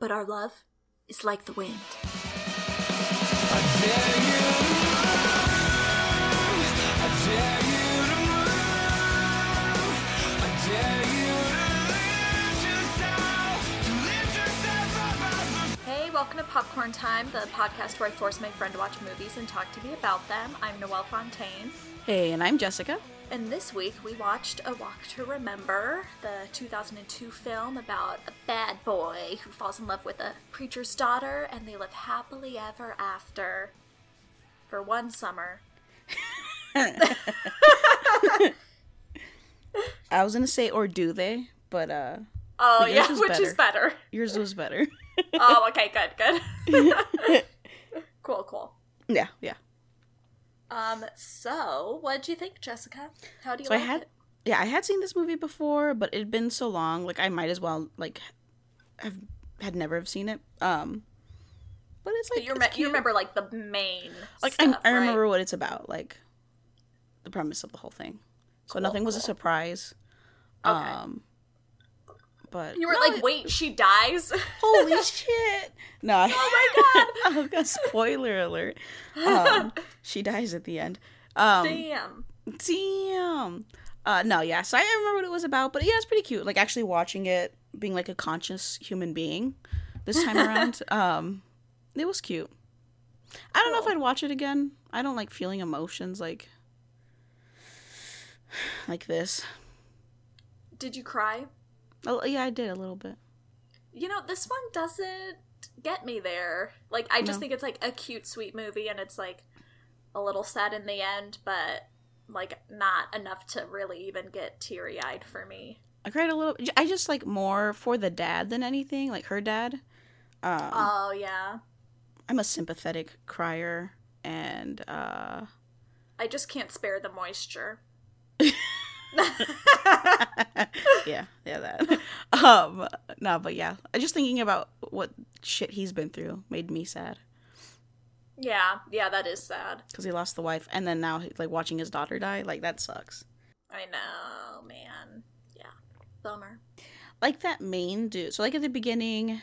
but our love is like the wind. Hey, welcome to Popcorn Time, the podcast where I force my friend to watch movies and talk to me about them. I'm Noelle Fontaine. Hey, and I'm Jessica. And this week we watched A Walk to Remember, the 2002 film about a bad boy who falls in love with a preacher's daughter and they live happily ever after for one summer. I was gonna say or do they, but uh Oh, yeah, which is better. yours was better. oh, okay, good, good. cool, cool. yeah, yeah. Um, so what'd you think, Jessica? How do you So I had it? yeah, I had seen this movie before, but it'd been so long, like I might as well like have had never have seen it. Um but it's like But you, it's rem- you remember like the main like stuff, I, I remember right? what it's about, like the premise of the whole thing. So Cool, nothing was a surprise. Okay. Um but You were no, like, it- wait, she dies? Holy shit! No. Oh my god. oh! Spoiler alert. Um, she dies at the end. Um, Damn. damn. Uh, no, yeah. So I remember what it was about, but yeah, it's pretty cute. Like actually watching it, being like a conscious human being this time around. Um, it was cute. I don't know if I'd watch it again. I don't like feeling emotions like like this. Did you cry? Oh, yeah, I did a little bit. You know, this one doesn't get me there. Like, I just No. think it's like a cute, sweet movie, and it's like a little sad in the end, but like not enough to really even get teary eyed for me. I cried a little. I just like more for the dad than anything, like her dad. Um, Oh, yeah. I'm a sympathetic crier, and uh, I just can't spare the moisture. yeah, yeah, that. um, no, but yeah, I just thinking about what shit he's been through made me sad yeah, yeah, that is sad. because he lost the wife, and then now like watching his daughter die, like that sucks. I know, man. Yeah. Bummer. Like that main dude. So like at the beginning,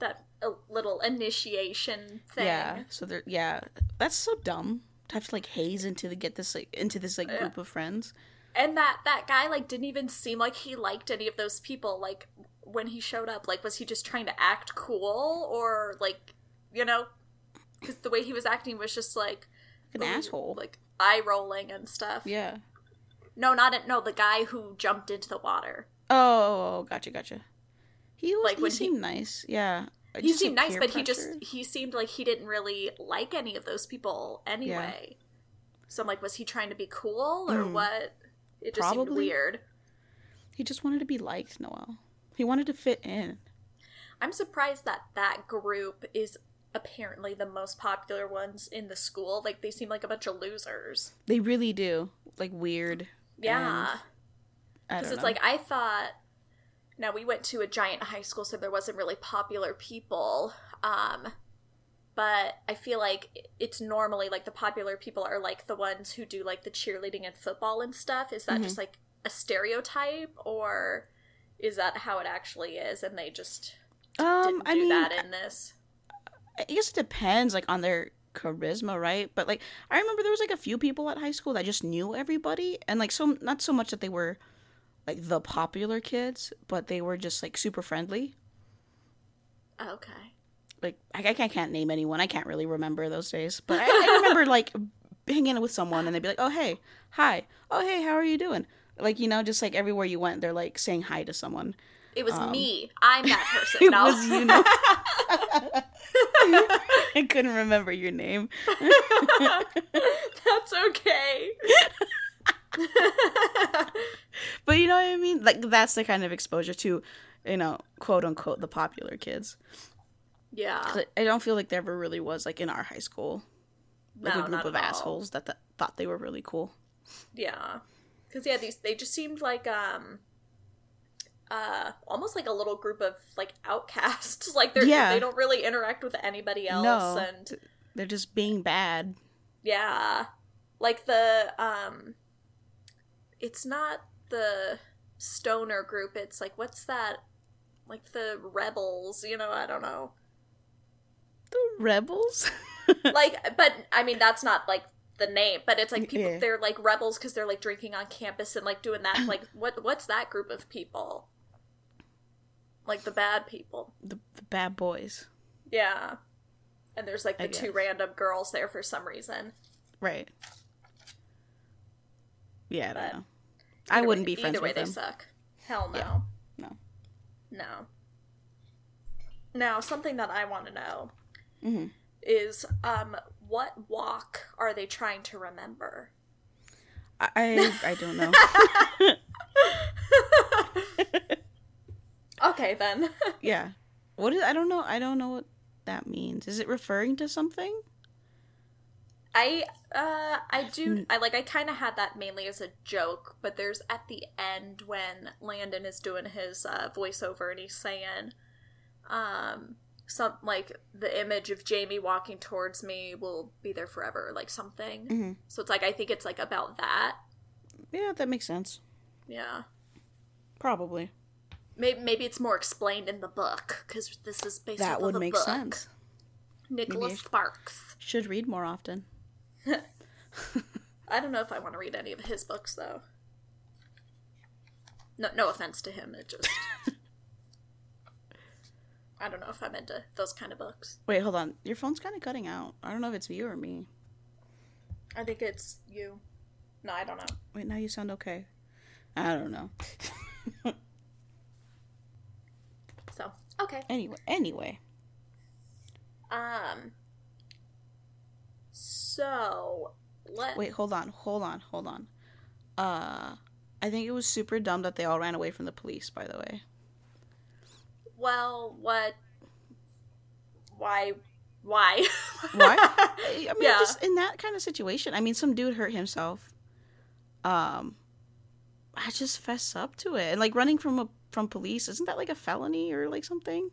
That little initiation thing. yeah. So there, yeah, that's so dumb have to like haze into the get this like into this like group of friends. and that that guy like didn't even seem like he liked any of those people like when he showed up like was he just trying to act cool or like you know because the way he was acting was just like An ooh, asshole. like eye rolling and stuff yeah. no not it no the guy who jumped into the water Oh, gotcha, gotcha. He was. Like, he when he- nice. Yeah. He seemed nice but he just he seemed like he didn't really like any of those people anyway so i'm like was he trying to be cool or Mm. what it just seemed weird He just wanted to be liked, Noelle. He wanted to fit in. I'm surprised that that group is apparently the most popular ones in the school. Like they seem like a bunch of losers. They really do. Like weird. Yeah, because it's know. like I thought. Now we went to a giant high school, so there wasn't really popular people. Um, but I feel like it's normally like the popular people are like the ones who do like the cheerleading and football and stuff. Is that Mhm. just like a stereotype, or is that how it actually is? And they just um, didn't do I mean, that in this. I guess it depends, like on their charisma, right? But like, I remember there was like a few people at high school that just knew everybody, and like so not so much that they were like the popular kids, but they were just like super friendly. Okay. Like I, I can't name anyone. I can't really remember those days, but I, I remember like hanging out with someone, and they'd be like, "Oh hey, hi, oh hey, how are you doing?" Like you know, just like everywhere you went, they're like saying hi to someone. It was Um, me. I'm that person. It no. was you. Know? I couldn't remember your name. That's okay. But you know what I mean? Like that's the kind of exposure to, you know, quote unquote the popular kids. Yeah. I don't feel like there ever really was like in our high school like No, a group of assholes that, that thought they were really cool. Yeah. Cuz yeah, these they just seemed like um uh almost like a little group of like outcasts. like they're Yeah. they don't really interact with anybody else No. and They're just being bad. yeah. Like the um it's not the stoner group. It's like what's that like the rebels, you know, I don't know. The rebels. like but I mean that's not like the name, but it's like people Yeah. they're like rebels cuz they're like drinking on campus and like doing that like what what's that group of people? Like the bad people. the, the bad boys. Yeah. And there's like I the two guess. random girls there for some reason. Right. Yeah, I don't But know. I wouldn't way- be friends either way with they them. suck. Hell no. Yeah. No. No. Now, something that I want to know Mhm. is um what walk are they trying to remember? I I, I don't know. Okay, then. yeah. What is I don't know. I don't know what that means. Is it referring to something? I uh I do I like I kind of had that mainly as a joke, but there's at the end when Landon is doing his uh voiceover and he's saying um some like the image of Jamie walking towards me will be there forever like something. Mhm. So it's like I think it's like about that. Yeah, that makes sense. Yeah. Probably. Maybe maybe it's more explained in the book cuz this is based that would make book. sense. Nicholas Maybe Sparks. Should read more often. I don't know if I want to read any of his books though. No, no offense to him. It just I don't know if I'm into those kind of books. Wait, hold on. Your phone's kind of cutting out. I don't know if it's you or me. I think it's you. No, I don't know. Wait, now you sound okay. I don't know. So okay. Anyway, anyway. Um. So let Wait, hold on, hold on, hold on. Uh, I think it was super dumb that they all ran away from the police. By the way, well what why why Why? I mean, Yeah. just in that kind of situation. I mean, some dude hurt himself. Um, I just fess up to it, and like running from a from police isn't that like a felony or like something,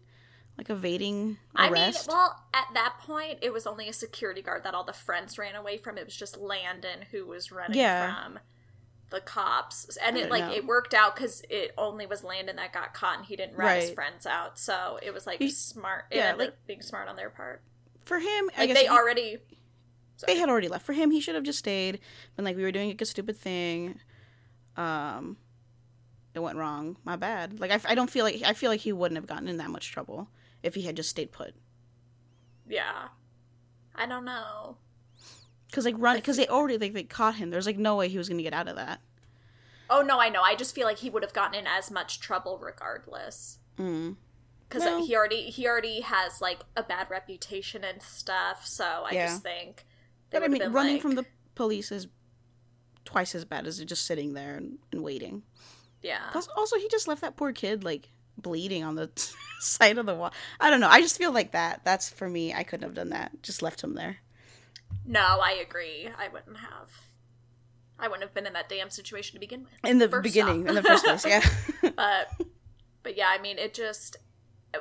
like evading I mean, well, at that point, it was only a security guard that all the friends ran away from. It was just Landon who was running Yeah. from the cops, and it like know. it worked out because it only was Landon that got caught, and he didn't rat his friends out. So it was like He- smart. Yeah, like- being smart on their part. For him, I Like guess they he- already. they had already left. For him, he should have just stayed. Been like, we were doing like a stupid thing. Um, it went wrong. My bad. Like, I, I don't feel like I feel like he wouldn't have gotten in that much trouble if he had just stayed put. Yeah. I don't know. Because like run, because they already like they caught him. There's like no way he was gonna get out of that. Oh no, I know. I just feel like he would have gotten in as much trouble regardless. Mm. because Well- he already he already has like a bad reputation and stuff. So I Yeah. just think. But I mean, running like- from the police is twice as bad as just sitting there and, and waiting. yeah. Plus, also he just left that poor kid like bleeding on the side of the wall. I don't know. I just feel like that. That's for me. I couldn't have done that. Just left him there. No, I agree. I wouldn't have. I wouldn't have been in that damn situation to begin with. in the beginning off. in the first place yeah But, but yeah, I mean, it just.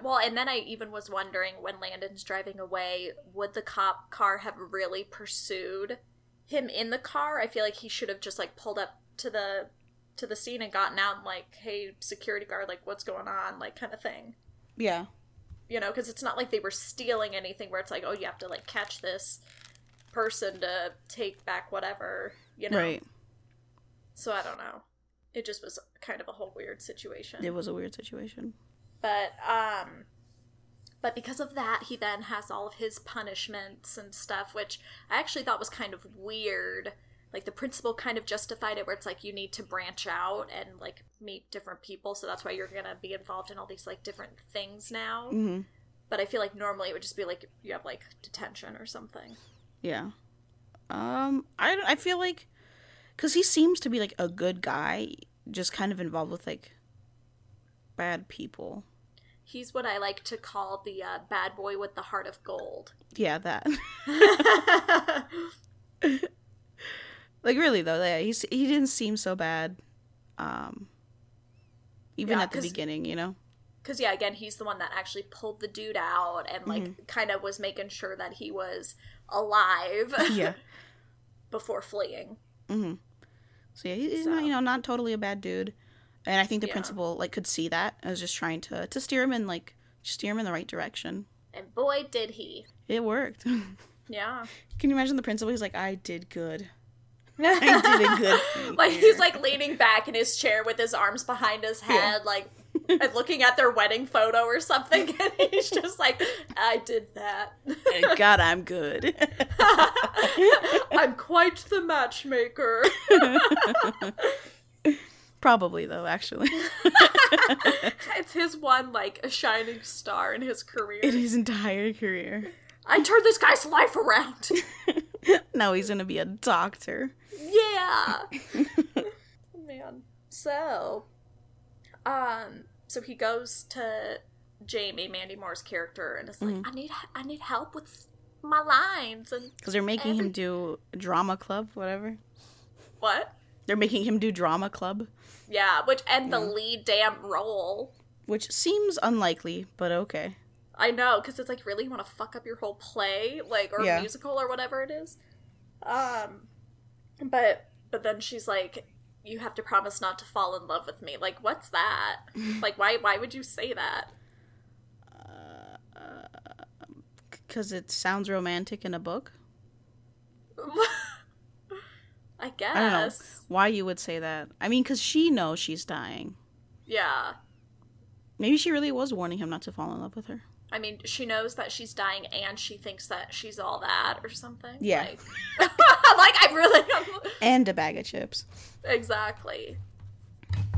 Well, and then I even was wondering when Landon's driving away, would the cop car have really pursued him in the car? I feel like he should have just like pulled up to the to the scene and gotten out and like, hey, security guard, like, what's going on, like, kind of thing. yeah. You know because it's not like they were stealing anything where it's like oh you have to like catch this person to take back whatever you know? Right. So i don't know. It just was kind of a whole weird situation. It was a weird situation. But um but because of that he then has all of his punishments and stuff which i actually thought was kind of weird like the principal kind of justified it where it's like you need to branch out and like meet different people so that's why you're gonna be involved in all these like different things now. Hmm but I feel like normally it would just be like you have like detention or something. yeah. Um i i feel like because he seems to be like a good guy just kind of involved with like bad people. He's what I like to call the uh, bad boy with the heart of gold. yeah that like really though yeah he's he didn't seem so bad um even Yeah, at the beginning you know Because yeah, again, he's the one that actually pulled the dude out and like Mm-hmm. kind of was making sure that he was alive yeah before fleeing. hmm So yeah, he's So- not you know not totally a bad dude. And I think the Yeah. principal like could see that I was just trying to to steer him in like steer him in the right direction. And boy, did he. It worked. Yeah. Can you imagine the principal? He's like, I did good. I did a good thing. like here." he's like leaning back in his chair with his arms behind his head, like and looking at their wedding photo or something, and he's just like, "I did that. God, I'm good. I'm quite the matchmaker." Probably though, actually. it's his one like a shining star in his career. in his entire career. I turned this guy's life around. Now he's gonna be a doctor. Yeah. Man. So, um, so he goes to Jamie, Mandy Moore's character, and is like, Mm-hmm. "I need, I need help with my lines." And Because they're making Every- him do drama club, whatever. what? They're making him do drama club, Yeah, which and the lead damn role. which seems unlikely, but okay. I know, because it's like, really, you want to fuck up your whole play, like, or Yeah. musical or whatever it is. Um, but but then she's like, you have to promise not to fall in love with me. Like, what's that? like, why why would you say that? Uh, uh, um, because it sounds romantic in a book. I guess. I don't know why you would say that. I mean, because she knows she's dying. Yeah. Maybe she really was warning him not to fall in love with her. I mean, she knows that she's dying and she thinks that she's all that or something. Yeah. Like, like I really And a bag of chips. Exactly.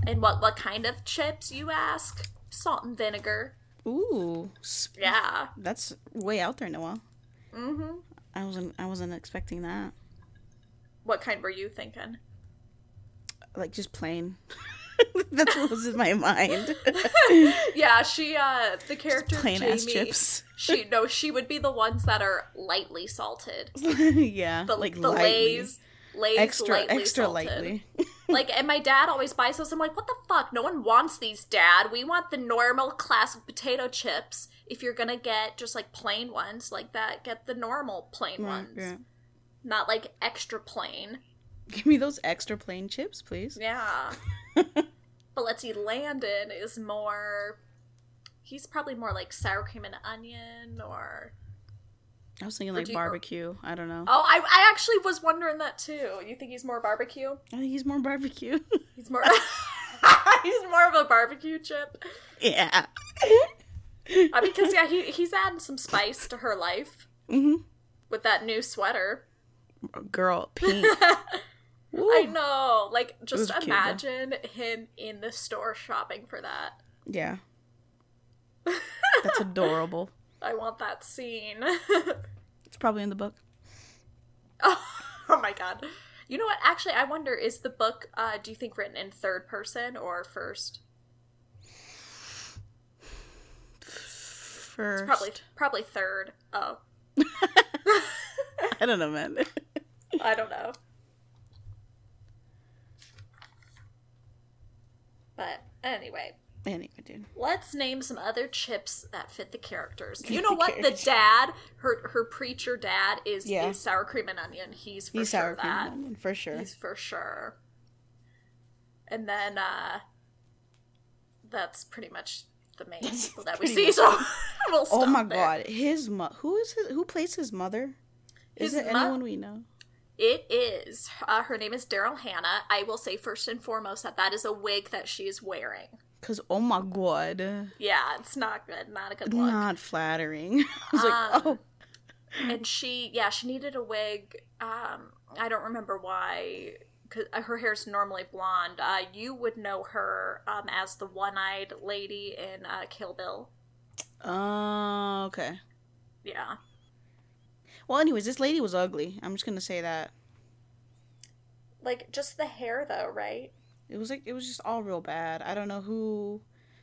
And what what kind of chips you ask? Salt and vinegar. Ooh, sp- Yeah. that's way out there, Noah. Mm-hmm. I wasn't. I wasn't expecting that. What kind were you thinking? Like just plain. that's what was in my mind. Yeah, she uh the character plain Jamie, ass chips. She no, she would be the ones that are lightly salted. yeah, The like the lightly. Lay's Lay's extra, lightly extra salted. lightly. Like, and my dad always buys those. I'm like, what the fuck? No one wants these, Dad. We want the normal classic potato chips. If you're gonna get just like plain ones like that, get the normal plain Right, ones, yeah. not like extra plain. Give me those extra plain chips, please. Yeah. but let's see, Landon is more. He's probably more like sour cream and onion, or I was thinking like you- barbecue. I don't know. oh, I I actually was wondering that too. You think he's more barbecue? I think he's more barbecue. He's more. he's more of a barbecue chip. yeah. I mean, because yeah, he he's adding some spice to her life hmm with that new sweater. Girl, pink. I know. Like, just was cute, imagine him in the store shopping for that. Yeah. That's adorable. I want that scene. It's probably in the book. oh, oh my god. You know what? Actually, I wonder is the book, uh, do you think written in third person or first? First. Probably, probably third. Oh, I don't know, man. I don't know. But anyway, anyway, dude. let's name some other chips that fit the characters. You know what? The dad, her her preacher dad, is Yeah. is sour cream and onion. He's for He's sure sour cream that. and onion, for sure. He's for sure. And then uh that's pretty much the main people that we see. much- So we'll Oh my there. god, his mo- who is his who plays his mother? Is His it mo- anyone we know? It is. Uh, her name is Daryl Hannah. I will say first and foremost that that is a wig that she is wearing. Cause oh my god, Yeah, it's not good. Not a good look. not flattering. I was Um, like, oh, and she yeah she needed a wig um i don't remember why because her hair's normally blonde uh you would know her um as the one-eyed lady in uh kill bill oh, okay. yeah Well, anyways, this lady was ugly. I'm just gonna say that like just the hair though right it was like it was just all real bad. I don't know who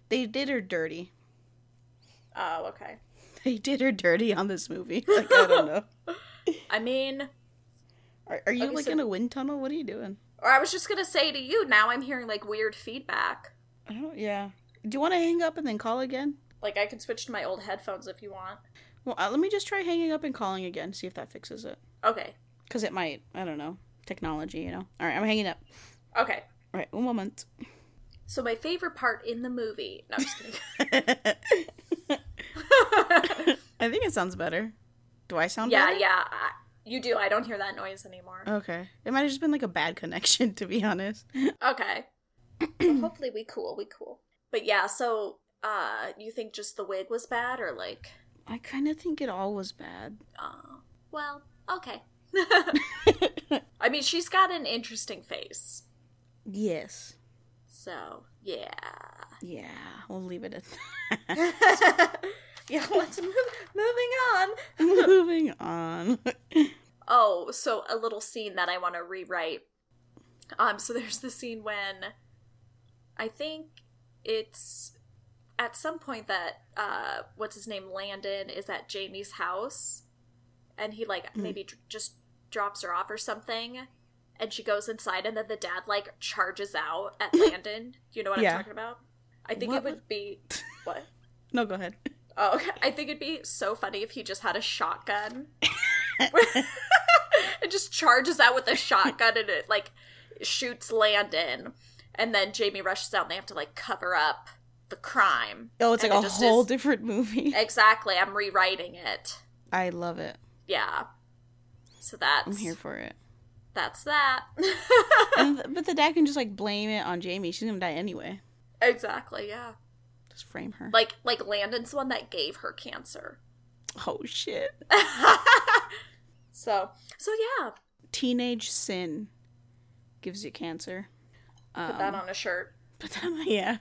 they did her dirty. oh okay They did her dirty on this movie. Like I don't know. i mean Are, are you Okay, like so- in a wind tunnel? What are you doing? or i was just gonna say to you now i'm hearing like weird feedback don't. Yeah. Do you want to hang up and then call again? like i can switch to my old headphones if you want Well, uh, let me just try hanging up and calling again. See if that fixes it. okay Cause it might. I don't know. Technology, you know. All right, I'm hanging up. okay All right, one moment. So my favorite part in the movie. No, I'm just kidding. I think it sounds better. Do I sound yeah, better? yeah. I, you do. I don't hear that noise anymore. Okay. It might have just been like a bad connection, to be honest. Okay. so hopefully we cool, we cool. But yeah, so uh you think just the wig was bad or like I kind of think it all was bad. uh well, okay. I mean, she's got an interesting face. yes. So, yeah. Yeah, we'll leave it at that. yeah, let's move moving on. Moving on. Oh, so a little scene that I want to rewrite. Um, so there's the scene when I think it's at some point that uh what's his name Landon is at Jamie's house and he like maybe dr- just drops her off or something and she goes inside and then the dad like charges out at Landon. you know what Yeah. I'm talking about? I think What it would be what? no, go ahead. Oh, okay. I think it'd be so funny if he just had a shotgun. it just charges out with a shotgun and it like shoots Landon. And then Jamie rushes out and they have to like cover up the crime. Oh, it's And like it a whole is- different movie. Exactly. I'm rewriting it. I love it. Yeah. So that's I'm here for it. that's that. And th- but the dad can just like blame it on Jamie. She's gonna die anyway. exactly, yeah. Just frame her. Like like Landon's the one that gave her cancer. oh shit. So so yeah. Teenage sin gives you cancer. Put that um, on a shirt. But then, yeah.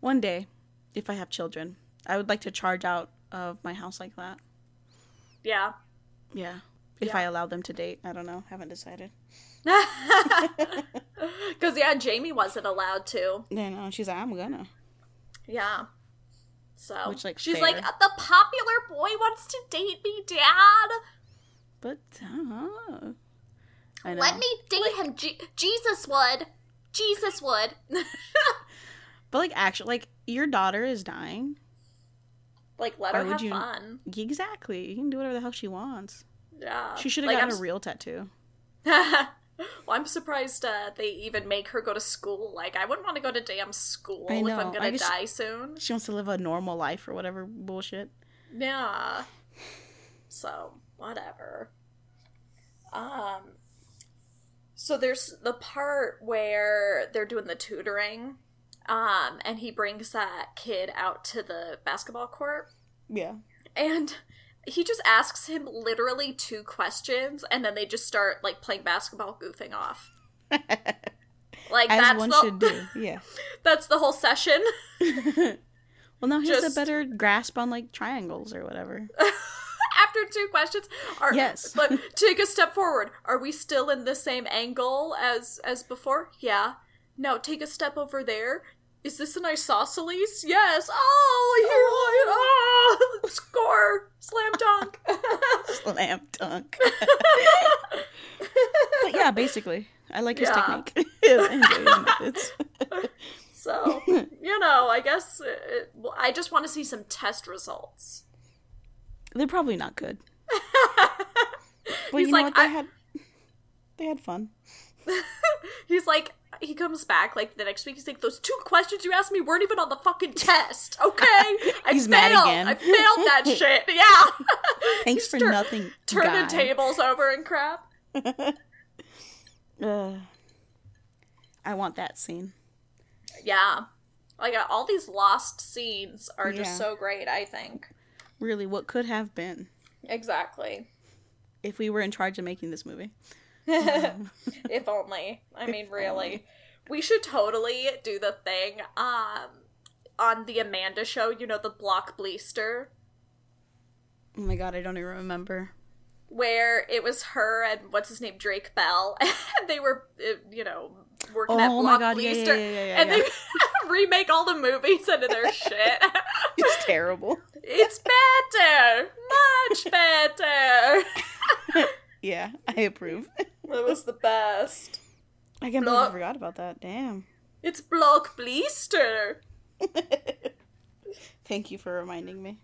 One day, if I have children, I would like to charge out of my house like that. Yeah. Yeah. If Yeah. I allow them to date, I don't know. Haven't decided. Because yeah, Jamie wasn't allowed to. Yeah, no. She's like, I'm gonna. Yeah. So Which, like, she's fair. like, the popular boy wants to date me, Dad. But uh. Let me date him. Je- Jesus would. Jesus would. But like, actually, like your daughter is dying. like, let Why her would have you- fun. Exactly. You can do whatever the hell she wants. Yeah. She should have Like, gotten I'm a real tattoo. well, I'm surprised uh, they even make her go to school. Like, I wouldn't want to go to damn school if. I'm gonna die soon. She wants to live a normal life or whatever bullshit. Yeah. So, whatever. Um so there's the part where they're doing the tutoring um and he brings that kid out to the basketball court Yeah. and he just asks him literally two questions and then they just start like playing basketball goofing off. Like As that's one the, should do. Yeah. that's the whole session. Well, now he has a better grasp on like triangles or whatever. after two questions are Yes. but take a step forward are we still in the same angle as as before yeah now take a step over there is this an isosceles yes oh you oh, ah, score slam dunk Slam dunk. but yeah, basically, I like his Yeah. technique. His so you know i guess it, well, i just want to see some test results They're probably not good. He's you know like, what? They I- had they had fun. he's like he comes back like the next week he's like those two questions you asked me weren't even on the fucking test okay i He's failed mad again. i failed that shit yeah Thanks for Tur- nothing. Turn guy. tables over and crap Ugh. I want that scene. yeah like uh, all these lost scenes are just so great i think Really, what could have been exactly if we were in charge of making this movie? if only i mean really we should totally do the thing um on the amanda show you know the Blockblister Oh my god, I don't even remember. where it was her and what's his name Drake Bell, and they were, uh, you know, working at Oh my Block God, yeah, Bleaster, yeah, yeah, yeah, and they remake all the movies into their shit. It's terrible. it's better, much better. Yeah, I approve. That was the best. I can't believe I forgot about that. Damn. It's Blockblister. Thank you for reminding me.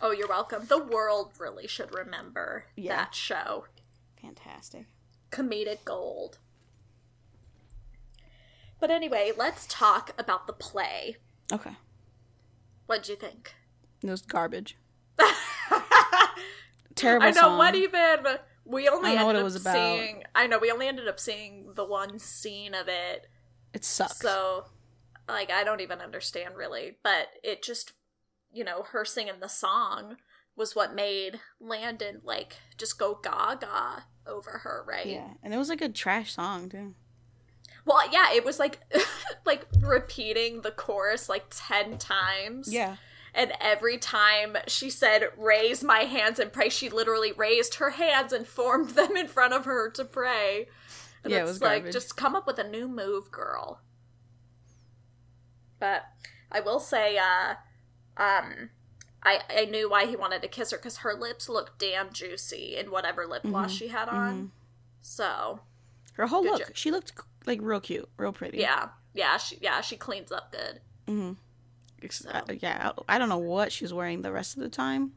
Oh, you're welcome. The world really should remember Yeah. that show. Fantastic. Comedic gold. But anyway, let's talk about the play. Okay. What'd you think? It was garbage. Terrible I know song. what even we only I don't know ended what it up was about. seeing. I know we only ended up seeing the one scene of it. it sucks. So, like, I don't even understand really, but it just, you know, her singing the song was what made Landon like just go gaga over her, right? yeah, and it was like a trash song too. Well, yeah, it was like like repeating the chorus like 10 times. Yeah. And every time she said, raise my hands and pray, she literally raised her hands and formed them in front of her to pray. And Yeah, it it's was like, garbage. just come up with a new move, girl. But I will say, uh, um, I, I knew why he wanted to kiss her because her lips looked damn juicy in whatever lip gloss Mhm, she had on. So, Her whole look, job. she looked like real cute, real pretty. yeah. Yeah, she yeah, she cleans up good. Mm hmm yeah, I, I don't know what she's wearing the rest of the time,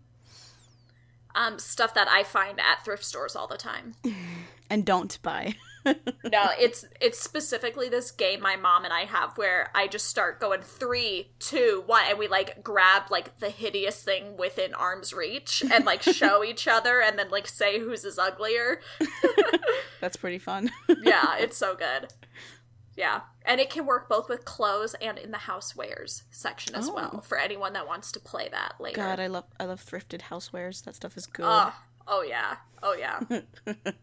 Um, stuff that I find at thrift stores all the time. and don't buy. no, it's it's specifically this game my mom and I have where I just start going three, two, one, and we like grab like the hideous thing within arm's reach and like show each other and then like say whose is uglier. That's pretty fun. Yeah, it's so good. Yeah. And it can work both with clothes and in the housewares section as Oh. well for anyone that wants to play that later. God, I love I love thrifted housewares. That stuff is good. Oh, oh yeah. Oh yeah.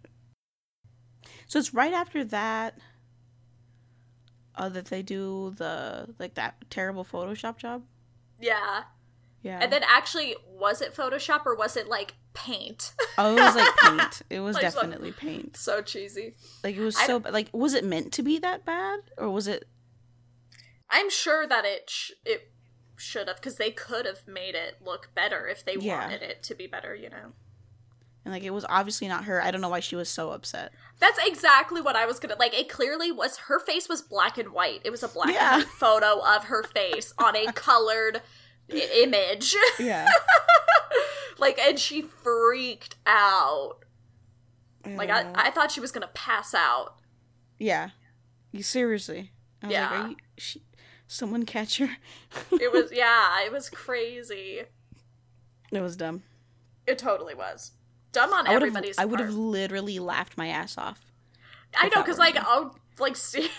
So it's right after that uh, that they do the like that terrible Photoshop job. Yeah. Yeah. And then actually, was it Photoshop or was it like paint? oh, it was like paint. It was Like, so- definitely paint. so cheesy. Like it was I so like was it meant to be that bad or was it? I'm sure that it sh- it should have because they could have made it look better if they Yeah. wanted it to be better. You know. And like it was obviously not her. I don't know why she was so upset. That's exactly what I was gonna like. It clearly was her face was black and white. It was a black Yeah. and white photo of her face on a colored I- image. Yeah. like, and she freaked out. Like, I, I thought she was gonna pass out. yeah. You seriously? I was like, Yeah. Are you, she, someone catch her. It was yeah, it was crazy. It was dumb. It totally was dumb on I everybody's. I would have literally laughed my ass off. I know because like oh like see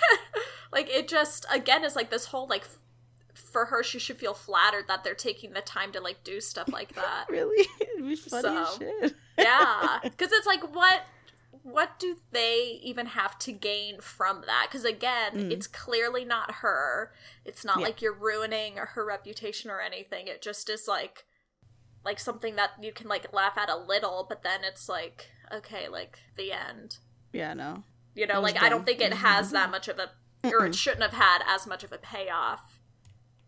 like it just again is like this whole like for her she should feel flattered that they're taking the time to like do stuff like that Really? It'd be funny So, shit. yeah because it's like what what do they even have to gain from that because again Mm. it's clearly not her it's not Yeah. like you're ruining her reputation or anything it just is like like something that you can like laugh at a little but then it's like okay like the end Yeah, no. you know, like I don't think it has that much of a, or it shouldn't have had as much of a payoff,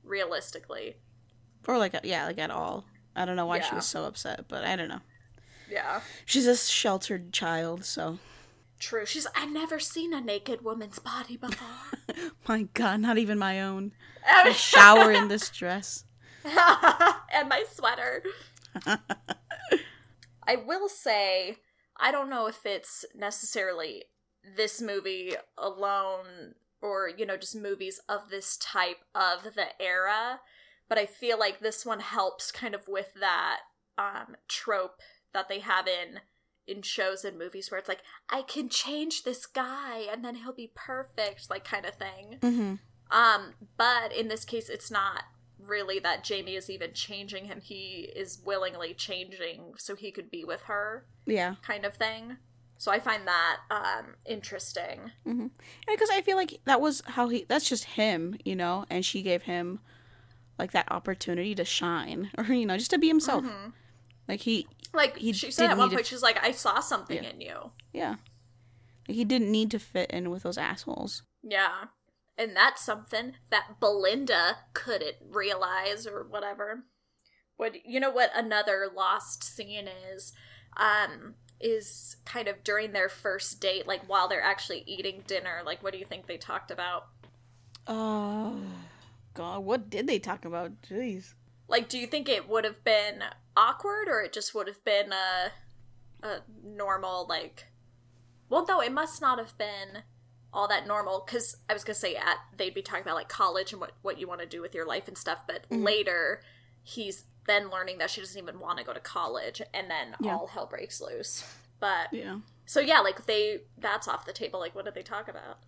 realistically. Or like, yeah, like at all. I don't know why she was so upset, but I don't know. Yeah, She's a sheltered child, so. true. She's I've never seen a naked woman's body before. My God, not even my own. I shower in this dress. and my sweater. I will say, I don't know if it's necessarily this movie alone or, you know, just movies of this type of the era, but I feel like this one helps kind of with that um, trope that they have in in shows and movies where it's like I can change this guy and then he'll be perfect like kind of thing. Mm-hmm. Um, but in this case, it's not really that Jamie is even changing him. He is willingly changing so he could be with her, Yeah. kind of thing. So I find that um, interesting. Mm-hmm. Because I feel like that was how he, that's just him, you know, and she gave him like that opportunity to shine or, you know, just to be himself. Mhm. Like he, Like He she said at one need to- point, she's like, "I saw something Yeah. in you." yeah. Like, he didn't need to fit in with those assholes. Yeah, and that's something that Belinda couldn't realize or whatever. What you know? What another lost scene is? Um, is kind of during their first date, like while they're actually eating dinner. Like, what do you think they talked about? Oh, God. What did they talk about? Jeez. Like, do you think it would have been awkward, or it just would have been a a normal like? Well, no, it must not have been all that normal because I was gonna say at they'd be talking about like college and what what you want to do with your life and stuff, but Mhm. later he's then learning that she doesn't even want to go to college, and then Yeah. all hell breaks loose. But Yeah. so yeah, like they that's off the table. Like what did they talk about?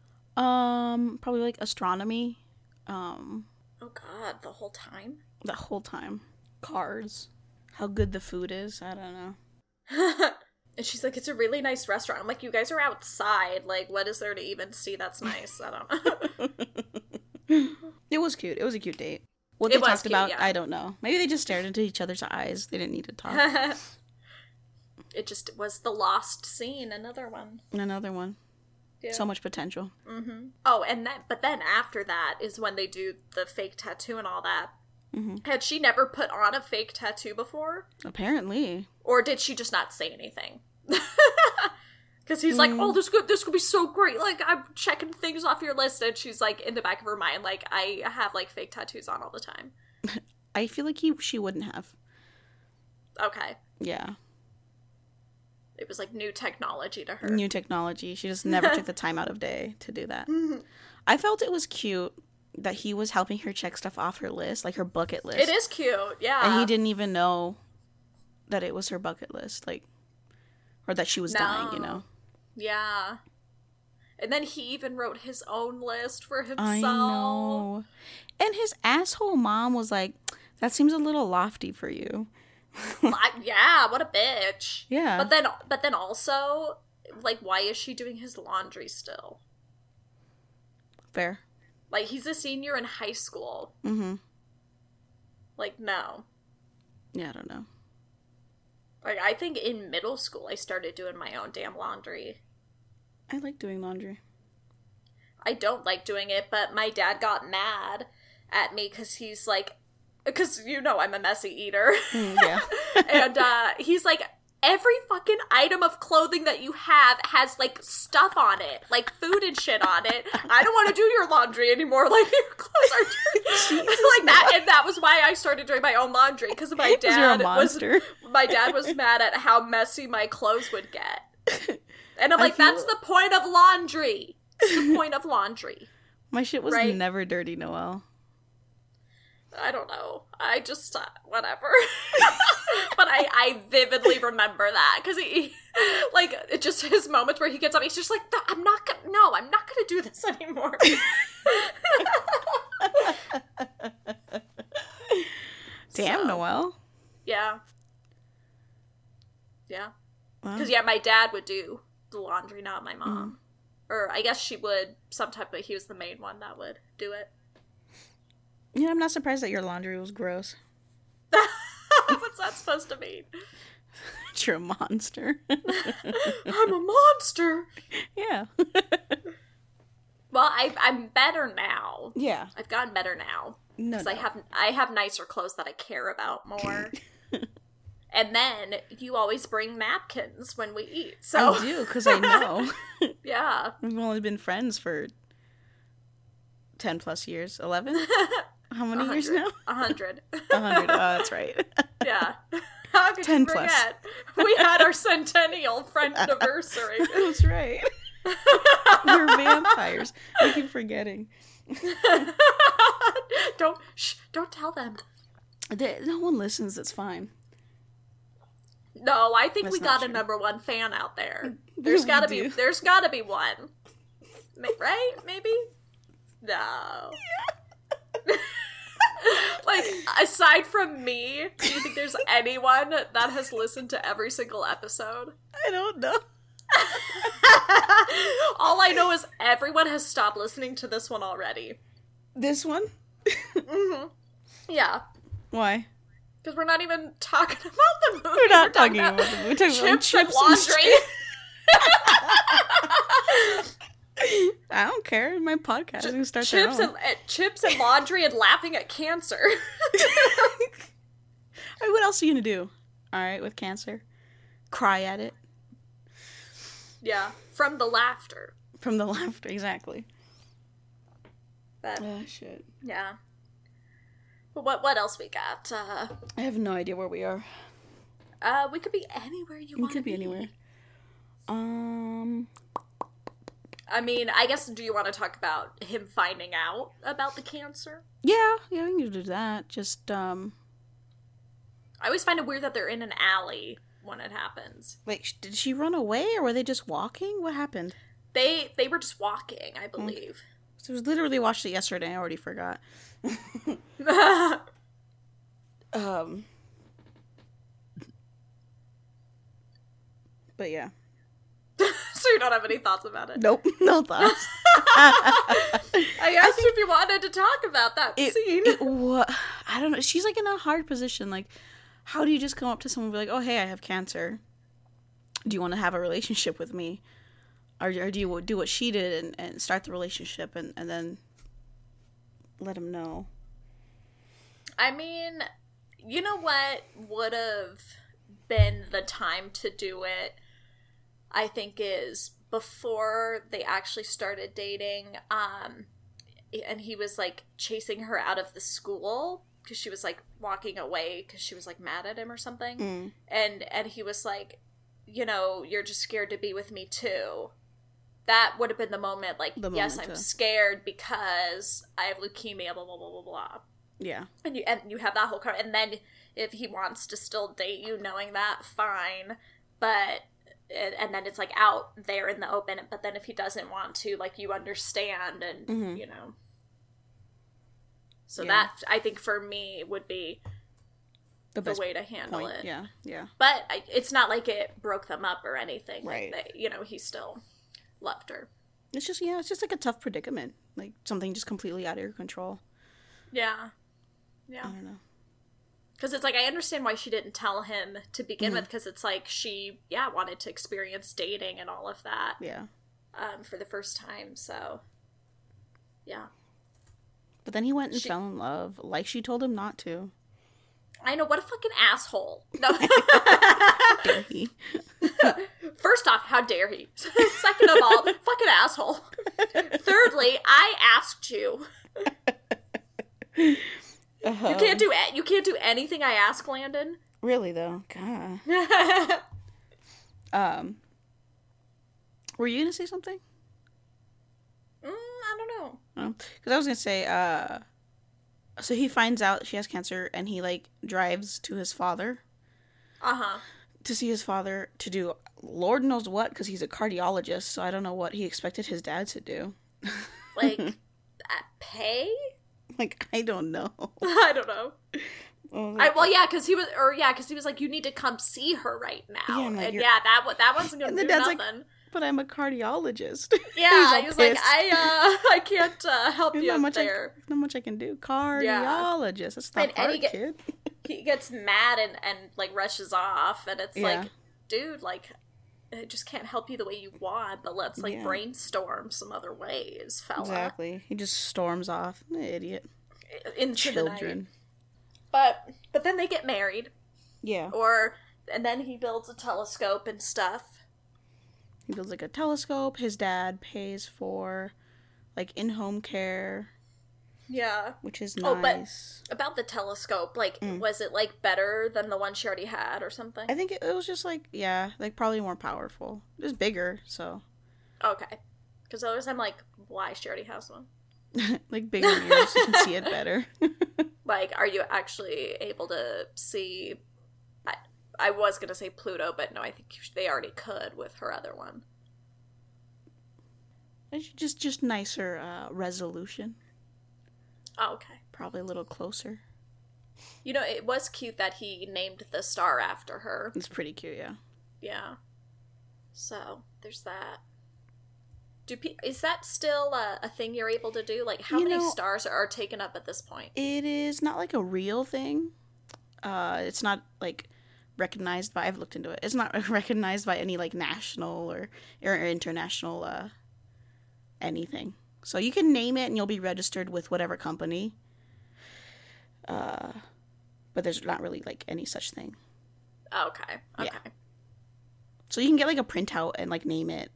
Um, probably like astronomy. Um, Oh God, the whole time. the whole time. Cars. How good the food is. I don't know. and she's like, "It's a really nice restaurant." I'm like, "You guys are outside. Like, what is there to even see that's nice?" I don't know. it was cute. It was a cute date. What It they talked cute, about, yeah. I don't know. Maybe they just stared into each other's eyes. They didn't need to talk. it just was the lost scene. Another one. Another one. Yeah. So much potential. hmm Oh, and then but then after that is when they do the fake tattoo and all that. hmm Had she never put on a fake tattoo before, Apparently. or did she just not say anything? Because he's like, Mm. "Oh, this could this could be so great." Like I'm checking things off your list, and she's like in the back of her mind, like I have like fake tattoos on all the time. I feel like he she wouldn't have. Okay, Yeah. it was like new technology to her. New technology. She just never took the time out of day to do that. Mhm. I felt it was cute that he was helping her check stuff off her list, like her bucket list. It is cute, yeah. And he didn't even know that it was her bucket list, like or that she was dying, you know. Yeah. And then he even wrote his own list for himself. I know. And his asshole mom was like, "That seems a little lofty for you." I- yeah, what a bitch. Yeah. But then but then also like why is she doing his laundry still? Fair. Like he's a senior in high school. Mhm. Like no. Yeah, I don't know. Like I think in middle school I started doing my own damn laundry. I like doing laundry. I don't like doing it, but my dad got mad at me cuz he's like cuz you know I'm a messy eater. Mm, yeah. and uh, he's like, every fucking item of clothing that you have has like stuff on it, like food and shit on it. I don't want to do your laundry anymore. Like your clothes are dirty. like that, and that was why I started doing my own laundry because my dad was my dad was mad at how messy my clothes would get. And I'm like, that's the point of laundry. It's the point of laundry. My shit was Right. never dirty, Noelle. I don't know. I just uh, whatever. but I I vividly remember that because he like it just his moments where he gets up. He's just like, "No, I'm not gonna. No, I'm not gonna do this anymore. Damn, So, Noelle. Yeah. Yeah. Wow. Because yeah, my dad would do the laundry, not my Mm. mom. Or I guess she would sometimes, but he was the main one that would do it. Yeah, I'm not surprised that your laundry was gross. What's that supposed to mean? You're a monster. I'm a monster. yeah. Well, I, I'm better now. yeah. I've gotten better now No. because I have I have nicer clothes that I care about more. and then you always bring napkins when we eat. So I do because I know yeah, we've only been friends for ten plus years. Eleven? How many years now? a hundred. A hundred. Oh, that's right. yeah. How could 10 you plus. We had our centennial friend anniversary. that's right. We're vampires. I keep forgetting. don't shh, don't tell them. They- no one listens. It's fine. No, I think That's we got a number one fan out there. There's gotta be there's gotta be one. Right? Maybe? No. like, aside from me, do you think there's anyone that has listened to every single episode? I don't know. All I know is everyone has stopped listening to this one already. This one? hmm Yeah. Why? Because we're not even talking about the movie. We're not talking about the movie. We're talking about chips, and chips laundry. I don't care. My podcast is gonna start chips and own. uh, chips and laundry and laughing at cancer. I mean, what else are you gonna do? All right, with cancer, cry at it yeah, from the laughter. from the laughter. Exactly. But Oh shit. yeah. But what what else we got? Uh, I have no idea where we are. uh, we could be anywhere you want. We could be anywhere. Um, I mean, I guess do you want to talk about him finding out about the cancer? Yeah, yeah, we can do that. Just um, I always find it weird that they're in an alley when it happens. like, did she run away or were they just walking? What happened? They they were just walking, I believe. So I was literally watched it yesterday. I already forgot. Um, but yeah, so you don't have any thoughts about it. nope, no thoughts. I asked you if you wanted to talk about that it, scene. it I don't know. She's like in a hard position. Like, how do you just come up to someone and be like, "Oh, hey, I have cancer. Do you want to have a relationship with me?" Or, or do you do what she did and, and start the relationship and, and then let him know? I mean, you know what would have been the time to do it? I think is before they actually started dating. Um, and he was like chasing her out of the school because she was like walking away because she was like mad at him or something. Mm. And and he was like, you know, you're just scared to be with me too. That would have been the moment. Like, The yes, moment I'm scared because I have leukemia. Blah blah blah blah blah Yeah, and you and you have that whole car and then if he wants to still date you knowing that fine but and then it's like out there in the open but then if he doesn't want to like you understand and Mhm. you know so Yeah. that i think for me would be the the way to handle point. it Yeah, yeah, but I, it's not like it broke them up or anything Right. like they, you know he still loved her it's just yeah, it's just like a tough predicament, like something just completely out of your control. yeah yeah I don't know. Because it's like i understand why she didn't tell him to begin Mhm. with because it's like she yeah wanted to experience dating and all of that Yeah, um, for the first time so yeah. But then he went and She- fell in love, like she told him not to. i know what a fucking asshole. No. Dare he? first off how dare he? Second of all fucking asshole. Thirdly i asked you you can't do a- you can't do anything i ask landon Really though, God. Um, were you gonna say something? Mm, I don't know. Because I was gonna say, uh, so he finds out she has cancer, and he like drives to his father Uh huh. to see his father to do Lord knows what, because he's a cardiologist. So I don't know what he expected his dad to do. Like, pay? Like I don't know. I don't know. Oh, I, well, yeah, because he was, or yeah, because he was like, you need to come see her right now, Yeah, like, and yeah, that that wasn't gonna And do dad's like, nothing. but I'm a cardiologist. yeah, all he was like. I uh, I can't uh, help There's you not much. I, there. not much I can do. Cardiologist. That's not And- and hard, he get- kid. He gets mad and and like rushes off, and it's Yeah. like, dude, like. I just can't help you the way you want, but let's like Yeah. brainstorm some other ways, fella. Exactly. He just storms off. Idiot. The. Children. But but then they get married, Yeah. or and then he builds a telescope and stuff. He builds like a telescope. His dad pays for like in home care, Yeah. which is nice. Oh, but- About the telescope, like, Mm. was it like better than the one she already had or something? I think it, it was just like yeah, like probably more powerful. It was bigger, so Okay. Because otherwise I'm like, why she already has one? like bigger mirrors, you can see it better. Like, are you actually able to see? I, I was gonna say Pluto, but no, I think they already could with her other one. It's just just nicer uh, resolution. Oh, okay. Probably a little closer. You know, it was cute that he named the star after her. It's pretty cute, yeah. Yeah. So there's that. Do pe- is that still a, a thing you're able to do? Like, how You many know- stars are taken up at this point? It is not like a real thing. Uh, it's not like recognized by. I've looked into it. It's not recognized by any like national or or international uh anything. So you can name it and you'll be registered with whatever company. Uh, but there's not really like any such thing. Okay. Yeah. Okay. So you can get like a printout and like name it.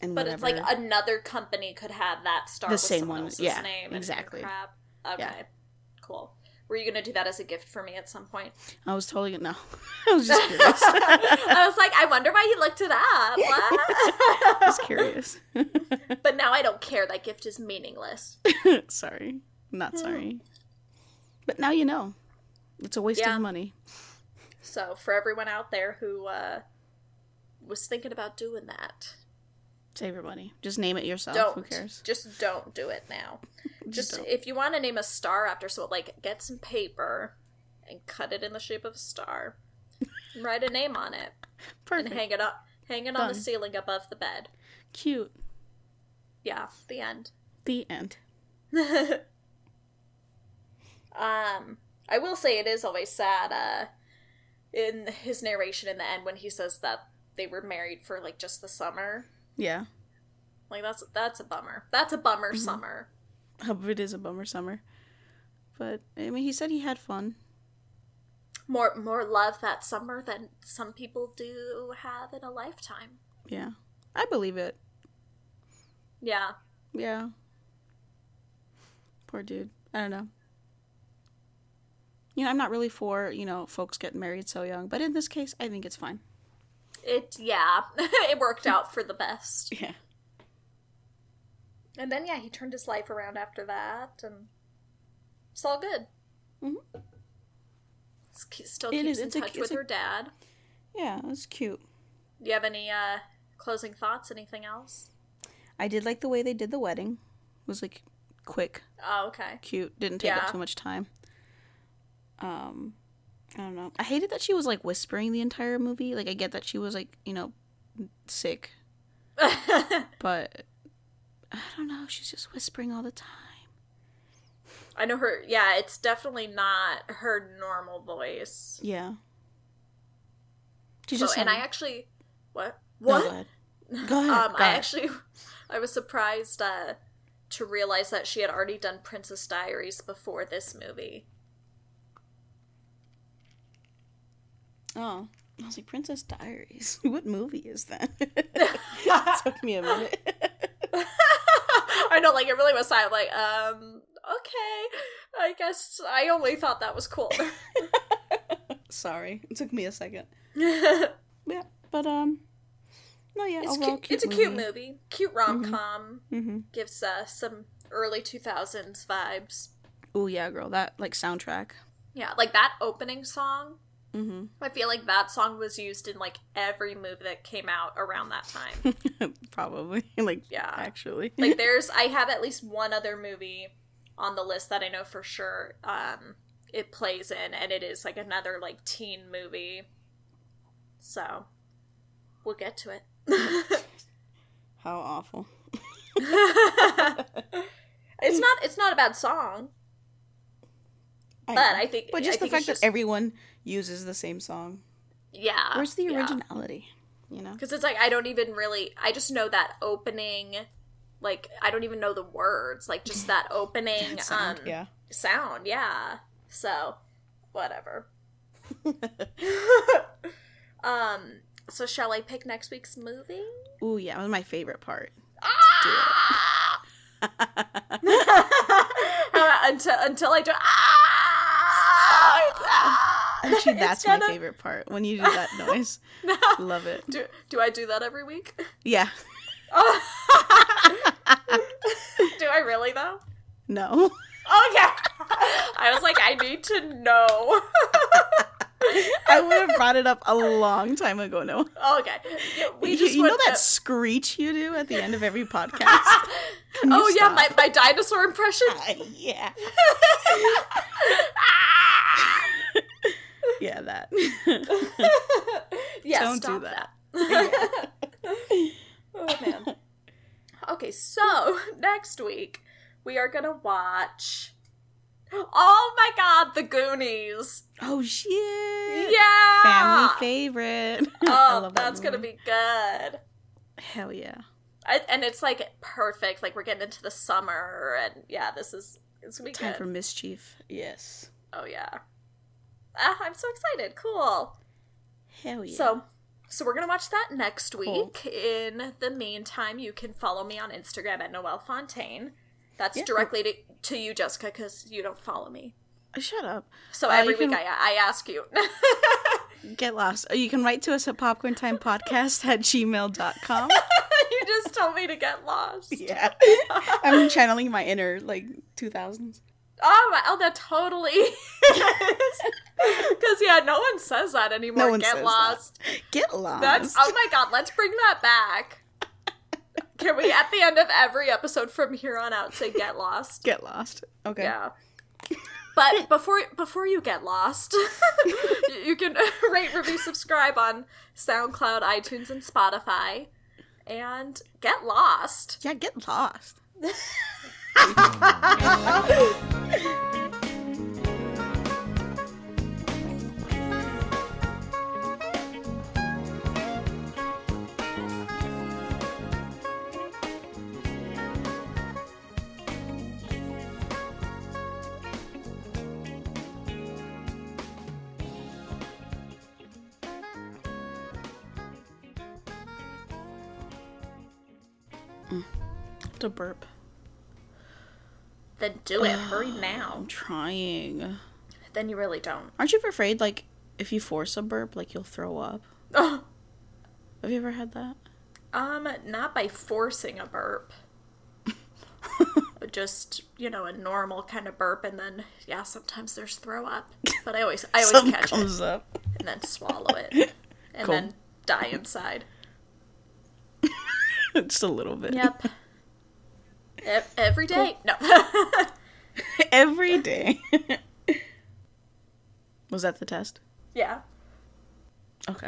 And But it's like another company could have that star The with same one, yeah, name exactly. crap. Okay. Yeah. Cool. Were you gonna do that as a gift for me at some point? I was totally no. I was just curious. I was like, I wonder why you looked it up. What? just curious. but now I don't care. That gift is meaningless. sorry, not sorry. But now you know. It's a waste Yeah. of money. So for everyone out there who uh, was thinking about doing that, Save your money. Just name it yourself. don't. Who cares? Just don't do it now. Just don't. if you want to name a star after so like get some paper and cut it in the shape of a star. and write a name on it Perfect. and hang it up hang it on the ceiling above the bed. Cute. Yeah, the end. The end. Um, I will say it is always sad. Uh, in his narration in the end when he says that they were married for like just the summer, Yeah. like that's that's a bummer. That's a bummer Mm-hmm. summer. It is a bummer summer. But I mean, he said he had fun. More more love that summer than some people do have in a lifetime. Yeah. I believe it. Yeah, Yeah. Poor dude. I don't know. You know, I'm not really for, you know, folks getting married so young, but in this case, I think it's fine. It yeah it worked out for the best. Yeah. And then yeah, he turned his life around after that, and it's all good. Mm-hmm. Still It keeps is- in it's a- touch with a- her dad. Yeah, it's cute. Do you have any uh closing thoughts? Anything else? I did like the way they did the wedding. It was like quick, Oh, okay. cute, didn't take Yeah. up too much time. Um I don't know. I hated that she was like whispering the entire movie. Like I get that she was like, you know, sick, but I don't know, she's just whispering all the time. I know her. Yeah, it's definitely not her normal voice. Yeah. She So, just and I actually, what? No, What? go ahead. Go ahead. Um, go I ahead. actually, I was surprised uh, to realize that she had already done Princess Diaries before this movie. Oh, I was like Princess Diaries. what movie is that? it Took me a minute. I know, like it really was silent. Like, um, okay, I guess I only thought that was cool. Sorry, it took me a second. Yeah, but um, no, yeah, overall, cute. It's a cute movie, cute rom com. Mm-hmm. Gives uh, some early two thousands vibes. Oh yeah, girl, that like soundtrack. Yeah, like that opening song. Mm-hmm. I feel like that song was used in like every movie that came out around that time. Probably, like Yeah. actually, like there's I have at least one other movie on the list that I know for sure um it plays in and it is like another like teen movie. So we'll get to it. how awful. it's not it's not a bad song, I but know. I think but I just the fact it's just- that everyone uses the same song. yeah. Where's the yeah. originality? You know. Because it's like I don't even really. I just know that opening. Like I don't even know the words. Like just that opening Sound, um, yeah. sound. Yeah. So, whatever. um. So shall I pick next week's movie? Ooh, yeah, that was my favorite part. Ah! Until until I do. Ah! Ah! Actually, that's my gonna- favorite part when you do that noise. Love it. Do do I do that every week? Yeah. Oh. do I really though? No. Okay. I was like, I need to know. I would have brought it up a long time ago. No. okay. Yeah, we you, just you know that to- screech you do at the end of every podcast? Oh yeah, my, my dinosaur impression. Uh. Yeah, yeah, Don't do that. that. oh man. Okay, so next week we are gonna watch. Oh my god, The Goonies. oh shit. Yeah. Family favorite. Oh, love that that's gonna be good. Hell yeah. I, and it's like perfect. Like we're getting into the summer, and yeah, this is it's gonna be Time good. for mischief. Yes. oh yeah. Ah, I'm so excited. Cool. Hell yeah. So, so we're gonna watch that next Cool. week. In the meantime, you can follow me on Instagram at Noelle Fontaine. That's Yeah. directly to, to you, Jessica, because you don't follow me. Shut up. So Uh, every can- week I, I ask you. Get lost. Oh, You can write to us at popcorntimepodcast at gmail.com. you just told me to get lost. Yeah. I'm channeling my inner, like, 2000s. Oh, my, oh, that totally. Because yeah, no one says that anymore. No one get says lost. Get lost. That's oh my god. Let's bring that back. Can we at the end of every episode from here on out say get lost? Get lost. Okay. Yeah. But before before you get lost, you can rate, review, subscribe on SoundCloud, iTunes, and Spotify, and get lost. Yeah, get lost. Mm. To burp. Then do it. Hurry now. I'm trying. Then you really don't. Aren't you afraid, like, if you force a burp, like, you'll throw up? Oh, Have you ever had that? um, not by forcing a burp. But just you know a normal kind of burp, and then yeah, sometimes there's throw up. But I always I always catch it comes up. and then swallow it, and Cool. then die inside. Just a little bit. Yep. E- every day. No. Every day. Was that the test? yeah.